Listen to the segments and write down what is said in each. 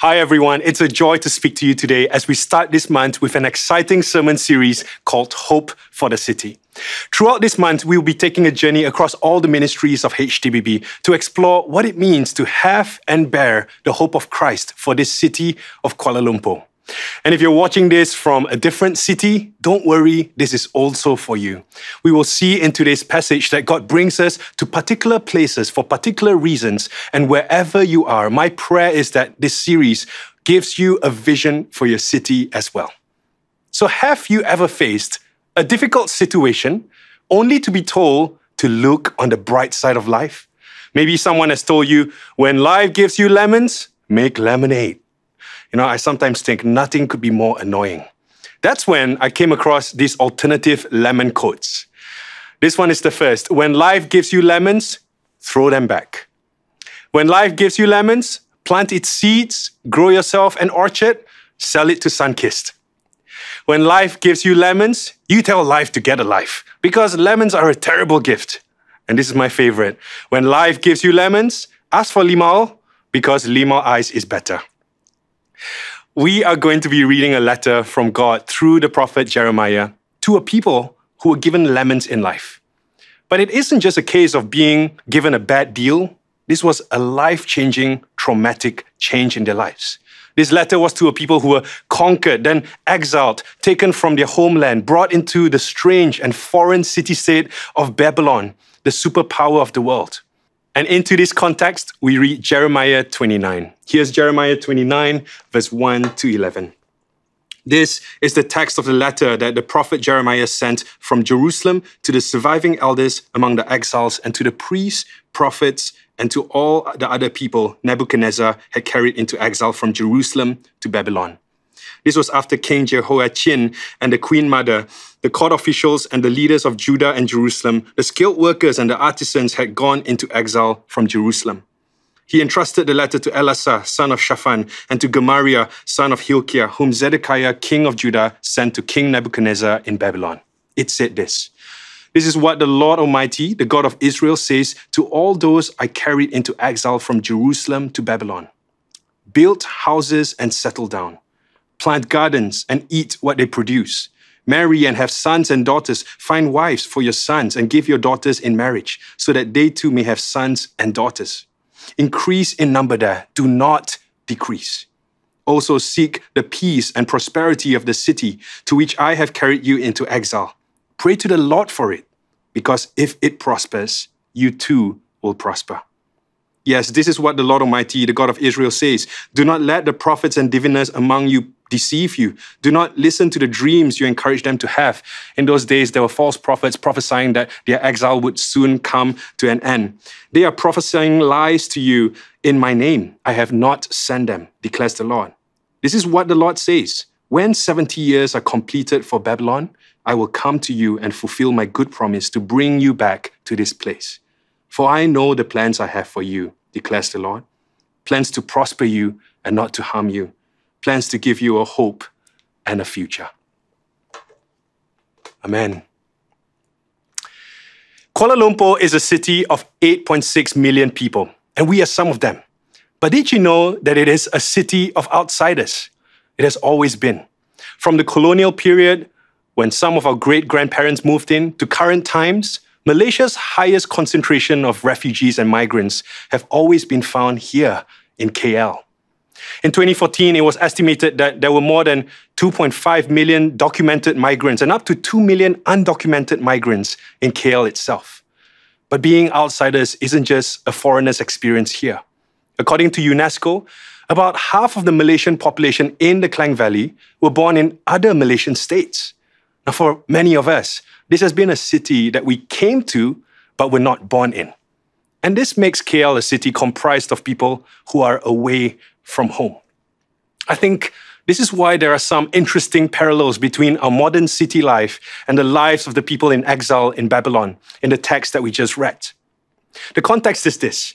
Hi, everyone. It's a joy to speak to you today as we start this month with an exciting sermon series called Hope for the City. Throughout this month, we will be taking a journey across all the ministries of HTBB to explore what it means to have and bear the hope of Christ for this city of Kuala Lumpur. And if you're watching this from a different city, don't worry, this is also for you. We will see in today's passage that God brings us to particular places for particular reasons. And wherever you are, my prayer is that this series gives you a vision for your city as well. So, have you ever faced a difficult situation only to be told to look on the bright side of life? Maybe someone has told you, when life gives you lemons, make lemonade. You know, I sometimes think nothing could be more annoying. That's when I came across these alternative lemon quotes. This one is the first. When life gives you lemons, throw them back. When life gives you lemons, plant its seeds, grow yourself an orchard, sell it to Sunkist. When life gives you lemons, you tell life to get a life because lemons are a terrible gift. And this is my favorite. When life gives you lemons, ask for limau because limau ice is better. We are going to be reading a letter from God through the prophet Jeremiah to a people who were given lemons in life. But it isn't just a case of being given a bad deal. This was a life changing, traumatic change in their lives. This letter was to a people who were conquered, then exiled, taken from their homeland, brought into the strange and foreign city state of Babylon, the superpower of the world. And into this context, we read Jeremiah 29. Here's Jeremiah 29, verse 1 to 11. This is the text of the letter that the prophet Jeremiah sent from Jerusalem to the surviving elders among the exiles and to the priests, prophets, and to all the other people Nebuchadnezzar had carried into exile from Jerusalem to Babylon. This was after King Jehoiachin and the queen mother, the court officials and the leaders of Judah and Jerusalem, the skilled workers and the artisans had gone into exile from Jerusalem. He entrusted the letter to Elasah, son of Shaphan, and to Gemariah, son of Hilkiah, whom Zedekiah, king of Judah, sent to King Nebuchadnezzar in Babylon. It said this This is what the Lord Almighty, the God of Israel, says to all those I carried into exile from Jerusalem to Babylon Build houses and settle down plant gardens, and eat what they produce. Marry and have sons and daughters. Find wives for your sons and give your daughters in marriage, so that they too may have sons and daughters. Increase in number there, do not decrease. Also seek the peace and prosperity of the city to which I have carried you into exile. Pray to the Lord for it, because if it prospers, you too will prosper. Yes, this is what the Lord Almighty, the God of Israel, says. Do not let the prophets and diviners among you deceive you. Do not listen to the dreams you encourage them to have. In those days, there were false prophets prophesying that their exile would soon come to an end. They are prophesying lies to you in my name. I have not sent them, declares the Lord. This is what the Lord says. When 70 years are completed for Babylon, I will come to you and fulfill my good promise to bring you back to this place. For I know the plans I have for you, declares the Lord plans to prosper you and not to harm you plans to give you a hope and a future. Amen. Kuala Lumpur is a city of 8.6 million people, and we are some of them. But did you know that it is a city of outsiders? It has always been. From the colonial period, when some of our great grandparents moved in, to current times, Malaysia's highest concentration of refugees and migrants have always been found here in KL. In 2014, it was estimated that there were more than 2.5 million documented migrants and up to 2 million undocumented migrants in KL itself. But being outsiders isn't just a foreigner's experience here. According to UNESCO, about half of the Malaysian population in the Klang Valley were born in other Malaysian states. Now, for many of us, this has been a city that we came to, but were not born in. And this makes KL a city comprised of people who are away from home. I think this is why there are some interesting parallels between our modern city life and the lives of the people in exile in Babylon in the text that we just read. The context is this.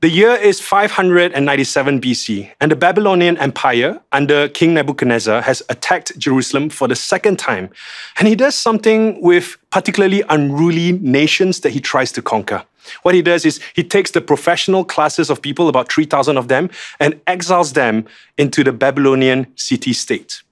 The year is 597 BC, and the Babylonian Empire under King Nebuchadnezzar has attacked Jerusalem for the second time. And he does something with particularly unruly nations that he tries to conquer. What he does is he takes the professional classes of people, about 3,000 of them, and exiles them into the Babylonian city state.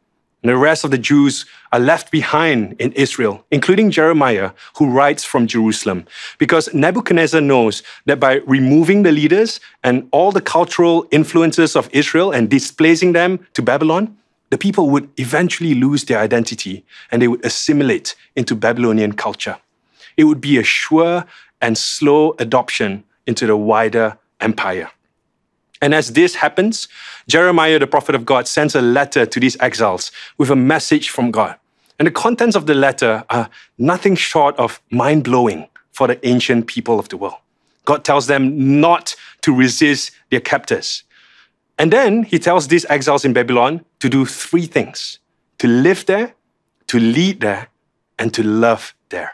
And the rest of the Jews are left behind in Israel, including Jeremiah, who writes from Jerusalem, because Nebuchadnezzar knows that by removing the leaders and all the cultural influences of Israel and displacing them to Babylon, the people would eventually lose their identity and they would assimilate into Babylonian culture. It would be a sure and slow adoption into the wider empire. And as this happens, Jeremiah, the prophet of God, sends a letter to these exiles with a message from God. And the contents of the letter are nothing short of mind blowing for the ancient people of the world. God tells them not to resist their captors. And then he tells these exiles in Babylon to do three things to live there, to lead there, and to love there.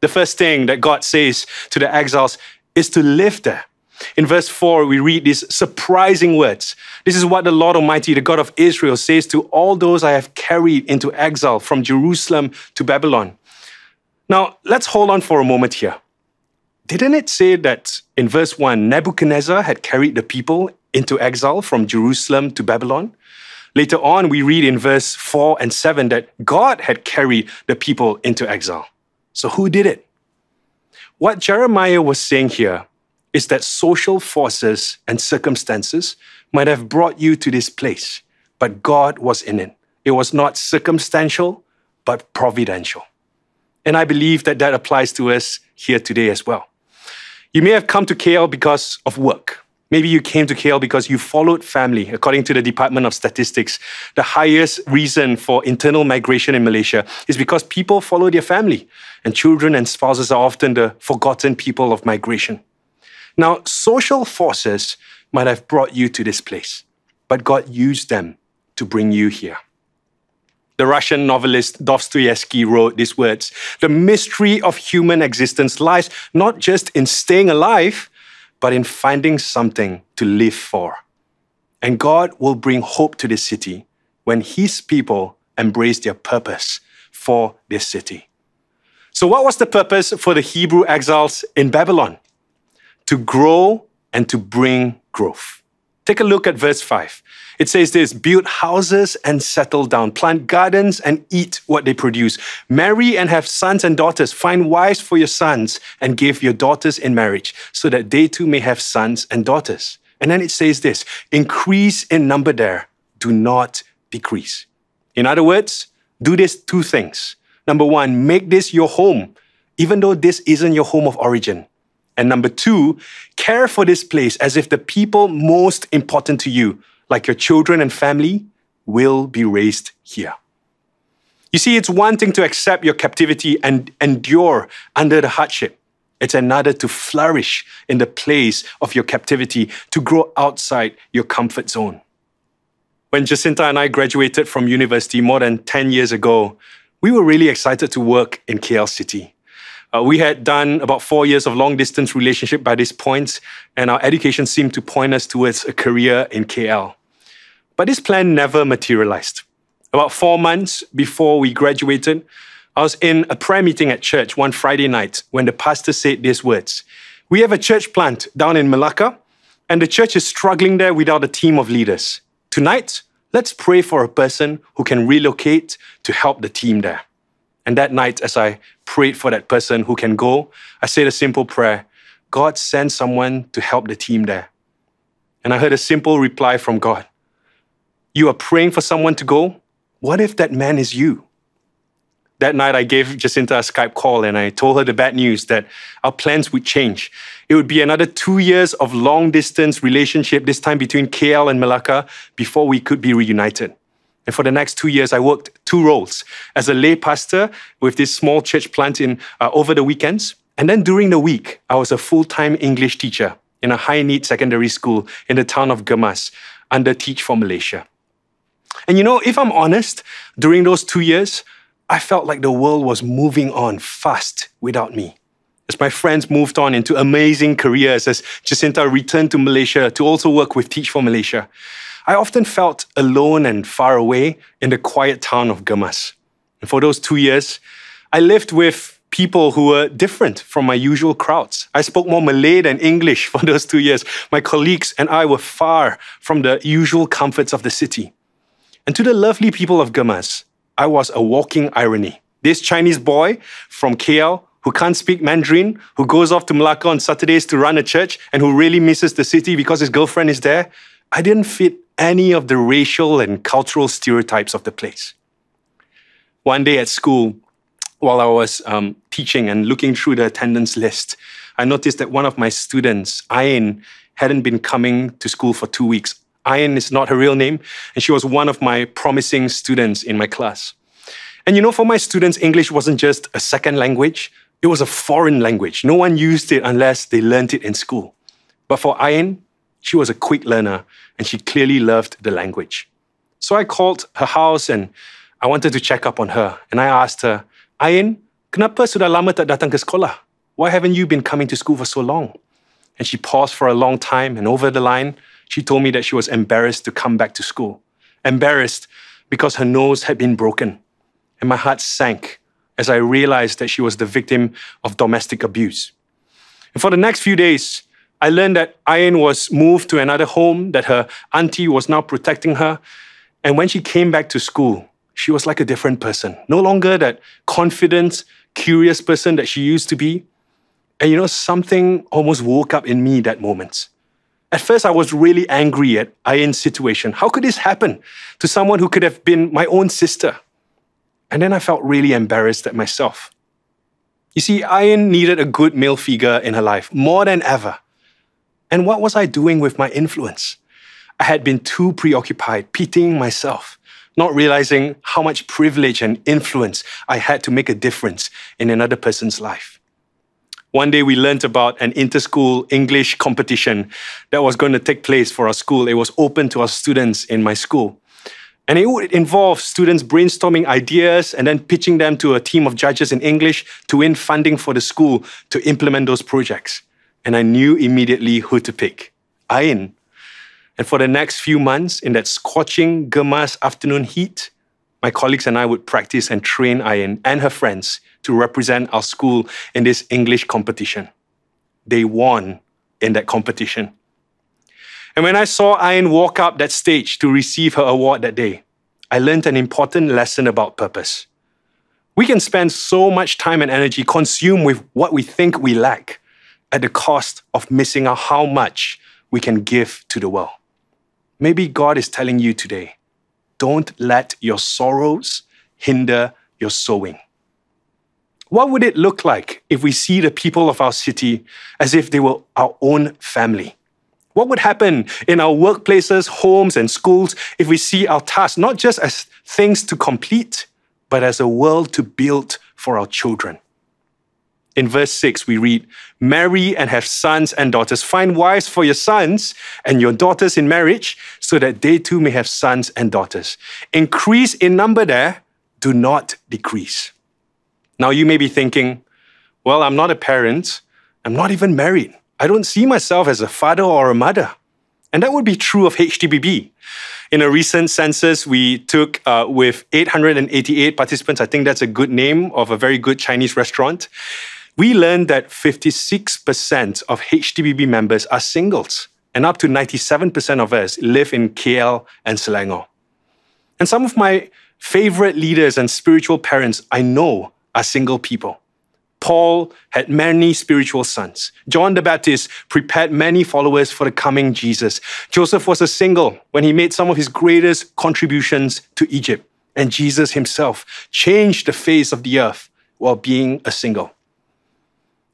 The first thing that God says to the exiles is to live there. In verse 4, we read these surprising words. This is what the Lord Almighty, the God of Israel, says to all those I have carried into exile from Jerusalem to Babylon. Now, let's hold on for a moment here. Didn't it say that in verse 1, Nebuchadnezzar had carried the people into exile from Jerusalem to Babylon? Later on, we read in verse 4 and 7 that God had carried the people into exile. So, who did it? What Jeremiah was saying here is that social forces and circumstances might have brought you to this place, but God was in it. It was not circumstantial, but providential. And I believe that that applies to us here today as well. You may have come to KL because of work. Maybe you came to KL because you followed family. According to the Department of Statistics, the highest reason for internal migration in Malaysia is because people follow their family, and children and spouses are often the forgotten people of migration. Now, social forces might have brought you to this place, but God used them to bring you here. The Russian novelist Dostoevsky wrote these words The mystery of human existence lies not just in staying alive, but in finding something to live for. And God will bring hope to this city when His people embrace their purpose for this city. So, what was the purpose for the Hebrew exiles in Babylon? to grow and to bring growth. Take a look at verse 5. It says this build houses and settle down, plant gardens and eat what they produce, marry and have sons and daughters, find wives for your sons and give your daughters in marriage, so that they too may have sons and daughters. And then it says this increase in number there, do not decrease. In other words, do these two things. Number one, make this your home, even though this isn't your home of origin. And number two, care for this place as if the people most important to you, like your children and family, will be raised here. You see, it's one thing to accept your captivity and endure under the hardship. It's another to flourish in the place of your captivity, to grow outside your comfort zone. When Jacinta and I graduated from university more than 10 years ago, we were really excited to work in KL City. Uh, we had done about four years of long distance relationship by this point, and our education seemed to point us towards a career in KL. But this plan never materialized. About four months before we graduated, I was in a prayer meeting at church one Friday night when the pastor said these words We have a church plant down in Malacca, and the church is struggling there without a team of leaders. Tonight, let's pray for a person who can relocate to help the team there. And that night, as I prayed for that person who can go, I said a simple prayer God, send someone to help the team there. And I heard a simple reply from God You are praying for someone to go? What if that man is you? That night, I gave Jacinta a Skype call and I told her the bad news that our plans would change. It would be another two years of long distance relationship, this time between KL and Malacca, before we could be reunited. And for the next two years, I worked two roles as a lay pastor with this small church plant in, uh, over the weekends. And then during the week, I was a full time English teacher in a high need secondary school in the town of Gemas under Teach for Malaysia. And you know, if I'm honest, during those two years, I felt like the world was moving on fast without me. As my friends moved on into amazing careers, as Jacinta returned to Malaysia to also work with Teach for Malaysia, I often felt alone and far away in the quiet town of Gemas. And for those two years, I lived with people who were different from my usual crowds. I spoke more Malay than English for those two years. My colleagues and I were far from the usual comforts of the city. And to the lovely people of Gemas, I was a walking irony. This Chinese boy from KL who can't speak Mandarin, who goes off to Malacca on Saturdays to run a church, and who really misses the city because his girlfriend is there, I didn't fit any of the racial and cultural stereotypes of the place. One day at school, while I was um, teaching and looking through the attendance list, I noticed that one of my students, Ayin, hadn't been coming to school for two weeks. Ayin is not her real name, and she was one of my promising students in my class. And you know, for my students, English wasn't just a second language, it was a foreign language. No one used it unless they learned it in school. But for Ayin, she was a quick learner and she clearly loved the language. So I called her house and I wanted to check up on her. And I asked her, Ayin, kenapa sudah lama tak datang ke sekolah? Why haven't you been coming to school for so long? And she paused for a long time and over the line, she told me that she was embarrassed to come back to school. Embarrassed because her nose had been broken. And my heart sank as I realized that she was the victim of domestic abuse. And for the next few days, I learned that Ayin was moved to another home, that her auntie was now protecting her. And when she came back to school, she was like a different person. No longer that confident, curious person that she used to be. And you know, something almost woke up in me that moment. At first, I was really angry at Ayin's situation. How could this happen to someone who could have been my own sister? And then I felt really embarrassed at myself. You see, Ayin needed a good male figure in her life more than ever. And what was I doing with my influence? I had been too preoccupied pitying myself, not realizing how much privilege and influence I had to make a difference in another person's life. One day we learned about an inter-school English competition that was going to take place for our school. It was open to our students in my school. And it would involve students brainstorming ideas and then pitching them to a team of judges in English to win funding for the school to implement those projects. And I knew immediately who to pick Ayin. And for the next few months, in that scorching Gemas afternoon heat, my colleagues and I would practice and train Ayin and her friends to represent our school in this English competition. They won in that competition. And when I saw Ayin walk up that stage to receive her award that day, I learned an important lesson about purpose. We can spend so much time and energy consumed with what we think we lack at the cost of missing out how much we can give to the world. Maybe God is telling you today don't let your sorrows hinder your sowing. What would it look like if we see the people of our city as if they were our own family? What would happen in our workplaces, homes, and schools if we see our tasks not just as things to complete, but as a world to build for our children? In verse 6, we read, Marry and have sons and daughters. Find wives for your sons and your daughters in marriage, so that they too may have sons and daughters. Increase in number there, do not decrease. Now you may be thinking, well, I'm not a parent, I'm not even married. I don't see myself as a father or a mother. And that would be true of HTBB. In a recent census we took uh, with 888 participants, I think that's a good name of a very good Chinese restaurant. We learned that 56% of HTBB members are singles, and up to 97% of us live in KL and Selangor. And some of my favorite leaders and spiritual parents I know are single people. Paul had many spiritual sons. John the Baptist prepared many followers for the coming Jesus. Joseph was a single when he made some of his greatest contributions to Egypt. And Jesus himself changed the face of the earth while being a single.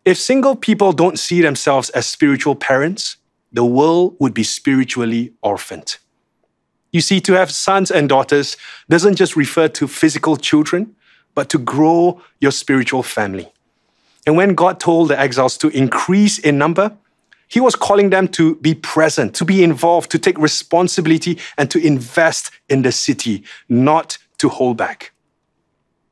If single people don't see themselves as spiritual parents, the world would be spiritually orphaned. You see, to have sons and daughters doesn't just refer to physical children, but to grow your spiritual family. And when God told the exiles to increase in number, he was calling them to be present, to be involved, to take responsibility, and to invest in the city, not to hold back.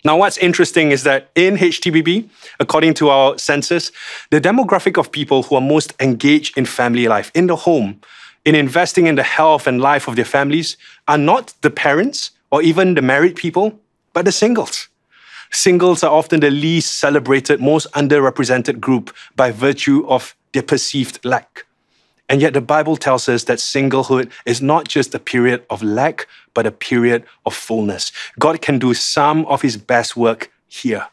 Now, what's interesting is that in HTBB, according to our census, the demographic of people who are most engaged in family life, in the home, in investing in the health and life of their families, are not the parents or even the married people, but the singles. Singles are often the least celebrated, most underrepresented group by virtue of their perceived lack. And yet, the Bible tells us that singlehood is not just a period of lack, but a period of fullness. God can do some of his best work here.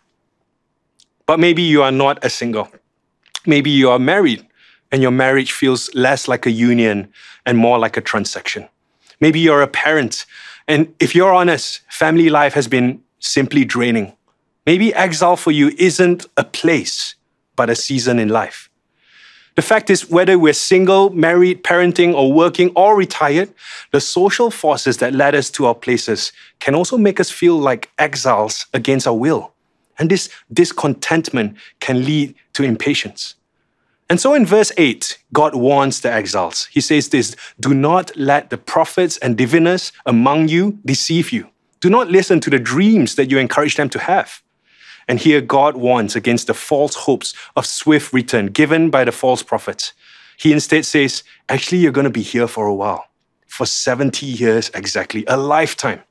But maybe you are not a single. Maybe you are married and your marriage feels less like a union and more like a transaction. Maybe you're a parent, and if you're honest, family life has been simply draining. Maybe exile for you isn't a place, but a season in life. The fact is, whether we're single, married, parenting, or working, or retired, the social forces that led us to our places can also make us feel like exiles against our will. And this discontentment can lead to impatience. And so in verse 8, God warns the exiles. He says this Do not let the prophets and diviners among you deceive you. Do not listen to the dreams that you encourage them to have. And here God warns against the false hopes of swift return given by the false prophets. He instead says, Actually, you're going to be here for a while, for 70 years exactly, a lifetime.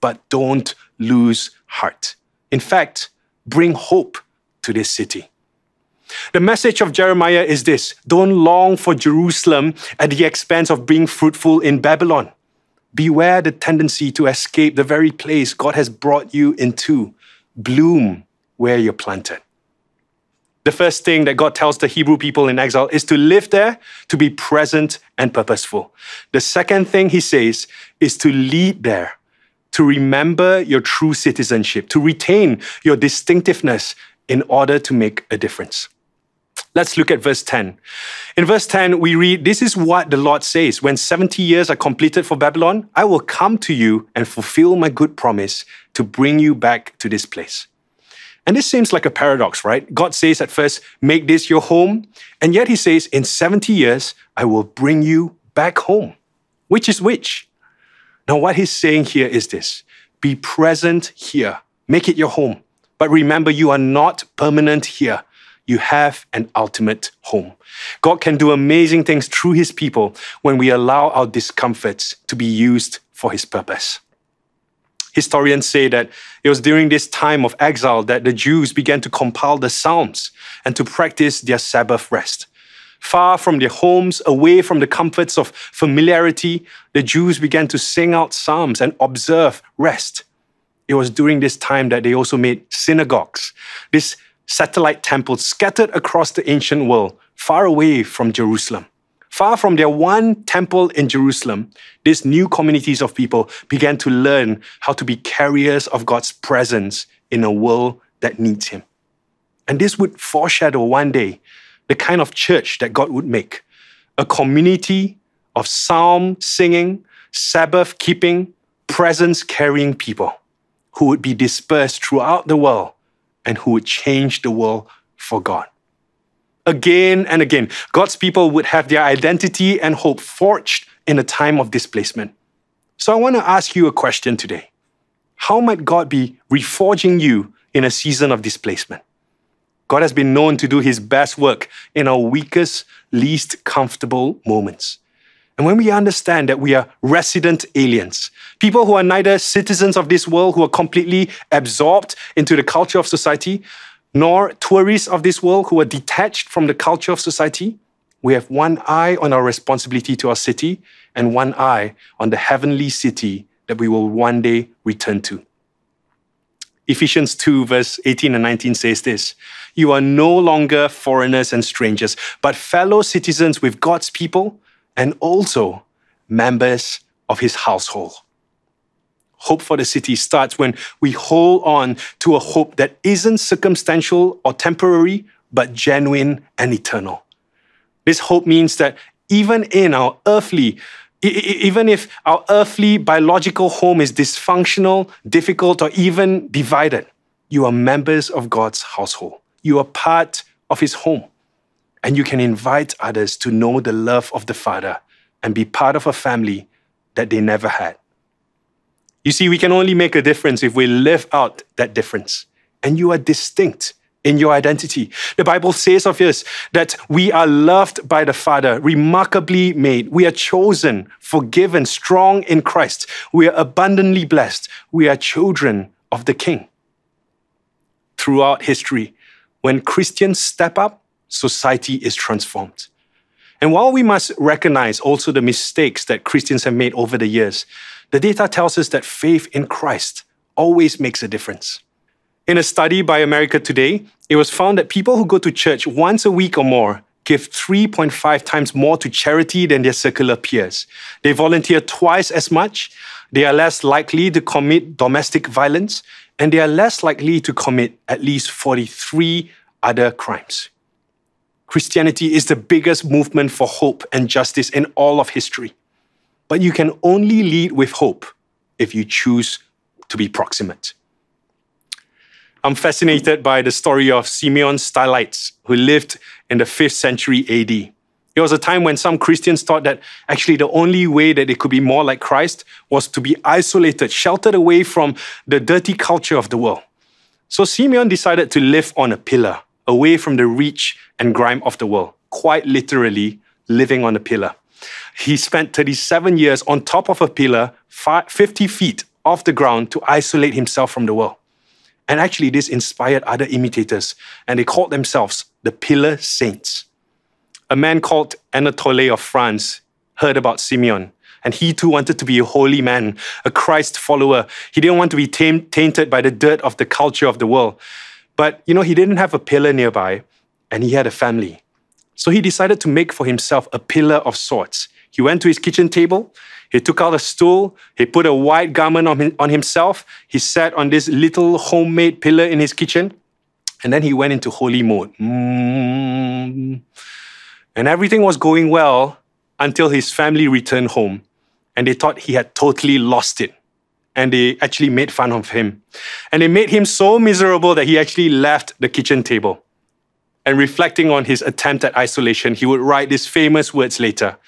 But don't lose heart. In fact, bring hope to this city. The message of Jeremiah is this don't long for Jerusalem at the expense of being fruitful in Babylon. Beware the tendency to escape the very place God has brought you into. Bloom where you're planted. The first thing that God tells the Hebrew people in exile is to live there, to be present and purposeful. The second thing he says is to lead there, to remember your true citizenship, to retain your distinctiveness in order to make a difference. Let's look at verse 10. In verse 10, we read, This is what the Lord says When 70 years are completed for Babylon, I will come to you and fulfill my good promise to bring you back to this place. And this seems like a paradox, right? God says at first, Make this your home. And yet he says, In 70 years, I will bring you back home. Which is which? Now, what he's saying here is this be present here, make it your home. But remember, you are not permanent here you have an ultimate home. God can do amazing things through his people when we allow our discomforts to be used for his purpose. Historians say that it was during this time of exile that the Jews began to compile the Psalms and to practice their Sabbath rest. Far from their homes, away from the comforts of familiarity, the Jews began to sing out psalms and observe rest. It was during this time that they also made synagogues. This satellite temples scattered across the ancient world, far away from Jerusalem. Far from their one temple in Jerusalem, these new communities of people began to learn how to be carriers of God's presence in a world that needs Him. And this would foreshadow one day the kind of church that God would make a community of psalm singing, Sabbath keeping, presence carrying people who would be dispersed throughout the world and who would change the world for God. Again and again, God's people would have their identity and hope forged in a time of displacement. So I want to ask you a question today. How might God be reforging you in a season of displacement? God has been known to do his best work in our weakest, least comfortable moments. And when we understand that we are resident aliens, people who are neither citizens of this world, who are completely absorbed into the culture of society, nor tourists of this world who are detached from the culture of society, we have one eye on our responsibility to our city and one eye on the heavenly city that we will one day return to. Ephesians 2, verse 18 and 19 says this You are no longer foreigners and strangers, but fellow citizens with God's people and also members of his household. Hope for the city starts when we hold on to a hope that isn't circumstantial or temporary, but genuine and eternal. This hope means that even in our earthly, even if our earthly biological home is dysfunctional, difficult, or even divided, you are members of God's household. You are part of his home and you can invite others to know the love of the Father and be part of a family that they never had. You see, we can only make a difference if we live out that difference. And you are distinct in your identity. The Bible says of us that we are loved by the Father, remarkably made. We are chosen, forgiven, strong in Christ. We are abundantly blessed. We are children of the King. throughout history. When Christians step up, society is transformed. And while we must recognize also the mistakes that Christians have made over the years, the data tells us that faith in Christ always makes a difference. In a study by America Today, it was found that people who go to church once a week or more give 3.5 times more to charity than their secular peers. They volunteer twice as much, they are less likely to commit domestic violence, and they are less likely to commit at least 43 other crimes. Christianity is the biggest movement for hope and justice in all of history. But you can only lead with hope if you choose to be proximate. I'm fascinated by the story of Simeon Stylites, who lived in the 5th century AD. It was a time when some Christians thought that actually the only way that they could be more like Christ was to be isolated, sheltered away from the dirty culture of the world. So Simeon decided to live on a pillar, away from the reach and grime of the world, quite literally living on a pillar. He spent 37 years on top of a pillar, 50 feet off the ground to isolate himself from the world. And actually, this inspired other imitators, and they called themselves the Pillar Saints. A man called Anatole of France heard about Simeon, and he too wanted to be a holy man, a Christ follower. He didn't want to be tainted by the dirt of the culture of the world. But, you know, he didn't have a pillar nearby, and he had a family. So he decided to make for himself a pillar of sorts. He went to his kitchen table, he took out a stool, he put a white garment on, on himself, he sat on this little homemade pillar in his kitchen, and then he went into holy mode. Mm. And everything was going well until his family returned home, and they thought he had totally lost it. And they actually made fun of him. And they made him so miserable that he actually left the kitchen table. And reflecting on his attempt at isolation, he would write these famous words later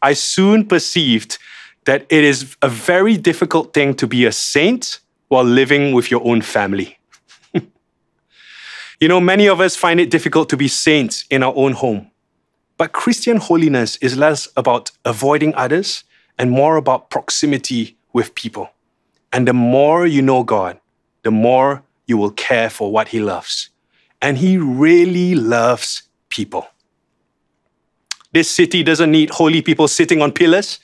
I soon perceived that it is a very difficult thing to be a saint while living with your own family. you know, many of us find it difficult to be saints in our own home. But Christian holiness is less about avoiding others and more about proximity with people. And the more you know God, the more you will care for what He loves. And He really loves people. This city doesn't need holy people sitting on pillars.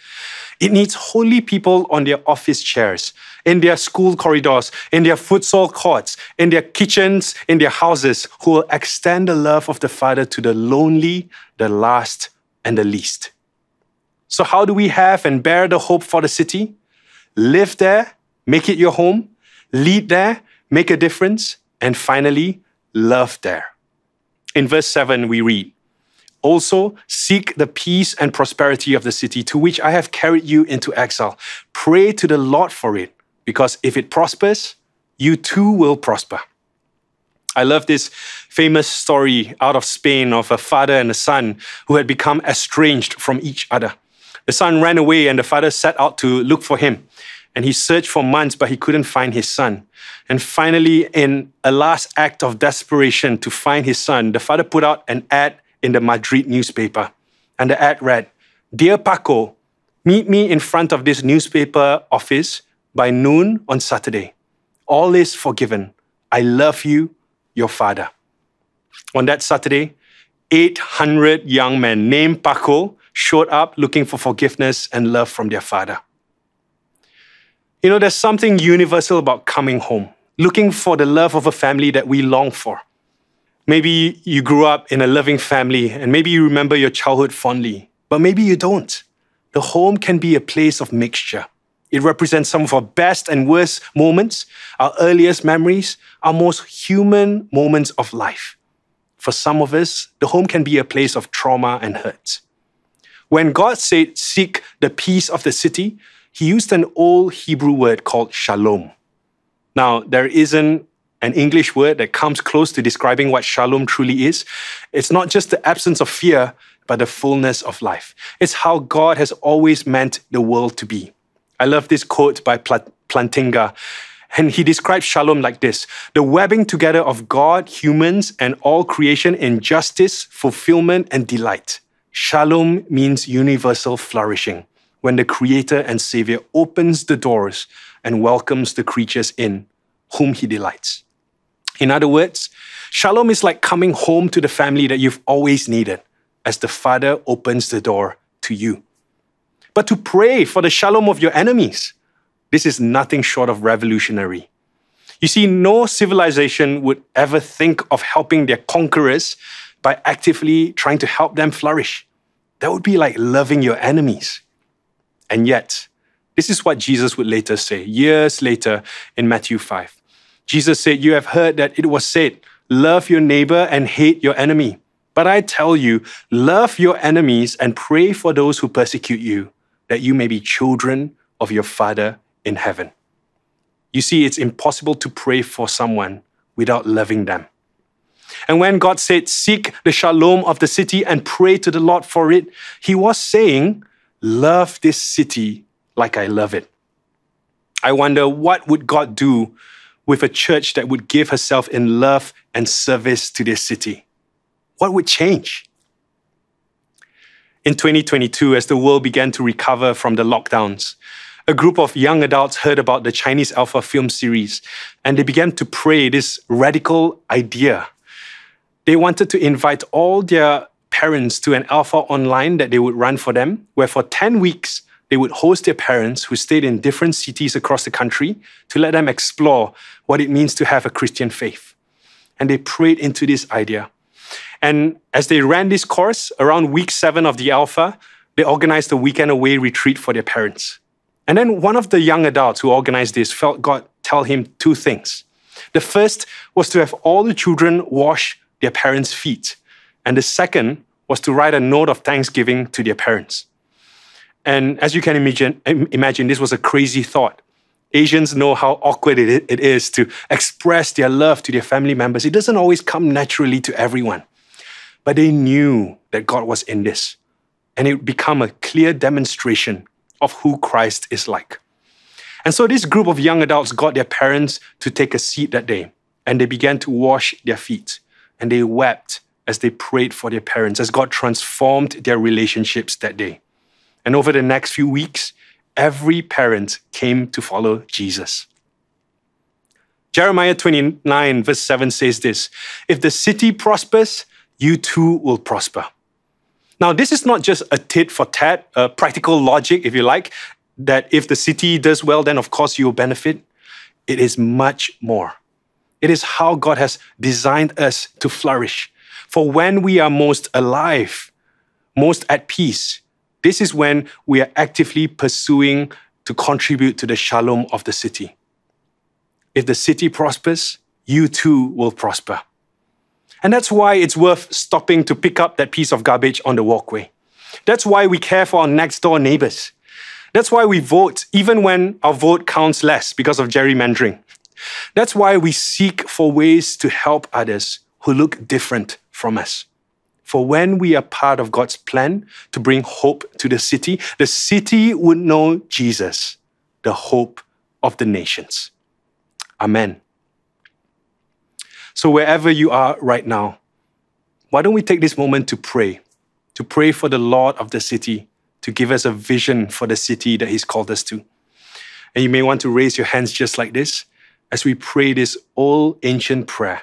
It needs holy people on their office chairs, in their school corridors, in their futsal courts, in their kitchens, in their houses, who will extend the love of the Father to the lonely, the last, and the least. So, how do we have and bear the hope for the city? Live there, make it your home, lead there, make a difference, and finally, love there. In verse 7, we read, also, seek the peace and prosperity of the city to which I have carried you into exile. Pray to the Lord for it, because if it prospers, you too will prosper. I love this famous story out of Spain of a father and a son who had become estranged from each other. The son ran away and the father set out to look for him. And he searched for months, but he couldn't find his son. And finally, in a last act of desperation to find his son, the father put out an ad in the Madrid newspaper. And the ad read Dear Paco, meet me in front of this newspaper office by noon on Saturday. All is forgiven. I love you, your father. On that Saturday, 800 young men named Paco showed up looking for forgiveness and love from their father. You know, there's something universal about coming home, looking for the love of a family that we long for. Maybe you grew up in a loving family and maybe you remember your childhood fondly, but maybe you don't. The home can be a place of mixture. It represents some of our best and worst moments, our earliest memories, our most human moments of life. For some of us, the home can be a place of trauma and hurt. When God said, Seek the peace of the city, he used an old Hebrew word called shalom. Now, there isn't an English word that comes close to describing what shalom truly is. It's not just the absence of fear, but the fullness of life. It's how God has always meant the world to be. I love this quote by Plantinga. And he describes shalom like this the webbing together of God, humans, and all creation in justice, fulfillment, and delight. Shalom means universal flourishing when the Creator and Savior opens the doors and welcomes the creatures in whom he delights. In other words, shalom is like coming home to the family that you've always needed as the Father opens the door to you. But to pray for the shalom of your enemies, this is nothing short of revolutionary. You see, no civilization would ever think of helping their conquerors by actively trying to help them flourish. That would be like loving your enemies. And yet, this is what Jesus would later say, years later in Matthew 5. Jesus said, You have heard that it was said, Love your neighbor and hate your enemy. But I tell you, love your enemies and pray for those who persecute you, that you may be children of your Father in heaven. You see, it's impossible to pray for someone without loving them. And when God said, Seek the shalom of the city and pray to the Lord for it, He was saying, Love this city like I love it. I wonder what would God do with a church that would give herself in love and service to this city? What would change? In 2022, as the world began to recover from the lockdowns, a group of young adults heard about the Chinese Alpha film series and they began to pray this radical idea. They wanted to invite all their parents to an Alpha online that they would run for them, where for 10 weeks they would host their parents who stayed in different cities across the country to let them explore what it means to have a Christian faith. And they prayed into this idea. And as they ran this course, around week seven of the Alpha, they organized a weekend away retreat for their parents. And then one of the young adults who organized this felt God tell him two things. The first was to have all the children wash their parents' feet. And the second was to write a note of thanksgiving to their parents. And as you can imagine, imagine this was a crazy thought. Asians know how awkward it is to express their love to their family members. It doesn't always come naturally to everyone. But they knew that God was in this. And it became a clear demonstration of who Christ is like. And so this group of young adults got their parents to take a seat that day, and they began to wash their feet, and they wept as they prayed for their parents, as God transformed their relationships that day. And over the next few weeks, every parent came to follow Jesus. Jeremiah 29, verse 7 says this If the city prospers, you too will prosper. Now, this is not just a tit for tat, a practical logic, if you like, that if the city does well, then of course you will benefit. It is much more. It is how God has designed us to flourish. For when we are most alive, most at peace, this is when we are actively pursuing to contribute to the shalom of the city. If the city prospers, you too will prosper. And that's why it's worth stopping to pick up that piece of garbage on the walkway. That's why we care for our next door neighbors. That's why we vote, even when our vote counts less because of gerrymandering. That's why we seek for ways to help others who look different from us. For when we are part of God's plan to bring hope to the city, the city would know Jesus, the hope of the nations. Amen. So, wherever you are right now, why don't we take this moment to pray, to pray for the Lord of the city, to give us a vision for the city that He's called us to. And you may want to raise your hands just like this as we pray this old ancient prayer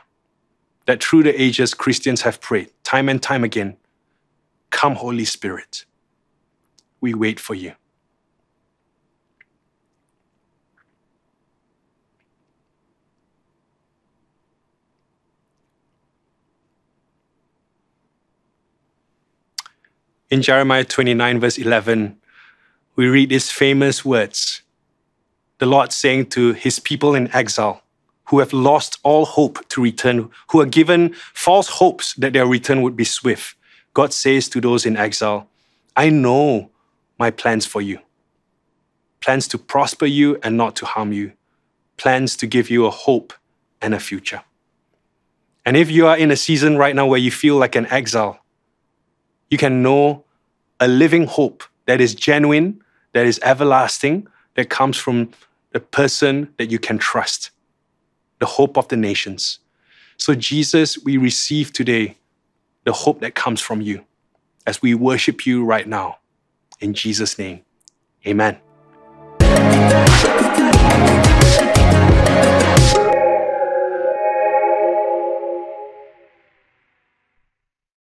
that through the ages Christians have prayed time and time again Come, Holy Spirit. We wait for you. In Jeremiah 29, verse 11, we read these famous words the Lord saying to his people in exile, who have lost all hope to return, who are given false hopes that their return would be swift. God says to those in exile, I know my plans for you plans to prosper you and not to harm you, plans to give you a hope and a future. And if you are in a season right now where you feel like an exile, you can know a living hope that is genuine, that is everlasting, that comes from the person that you can trust, the hope of the nations. So, Jesus, we receive today the hope that comes from you as we worship you right now. In Jesus' name, amen.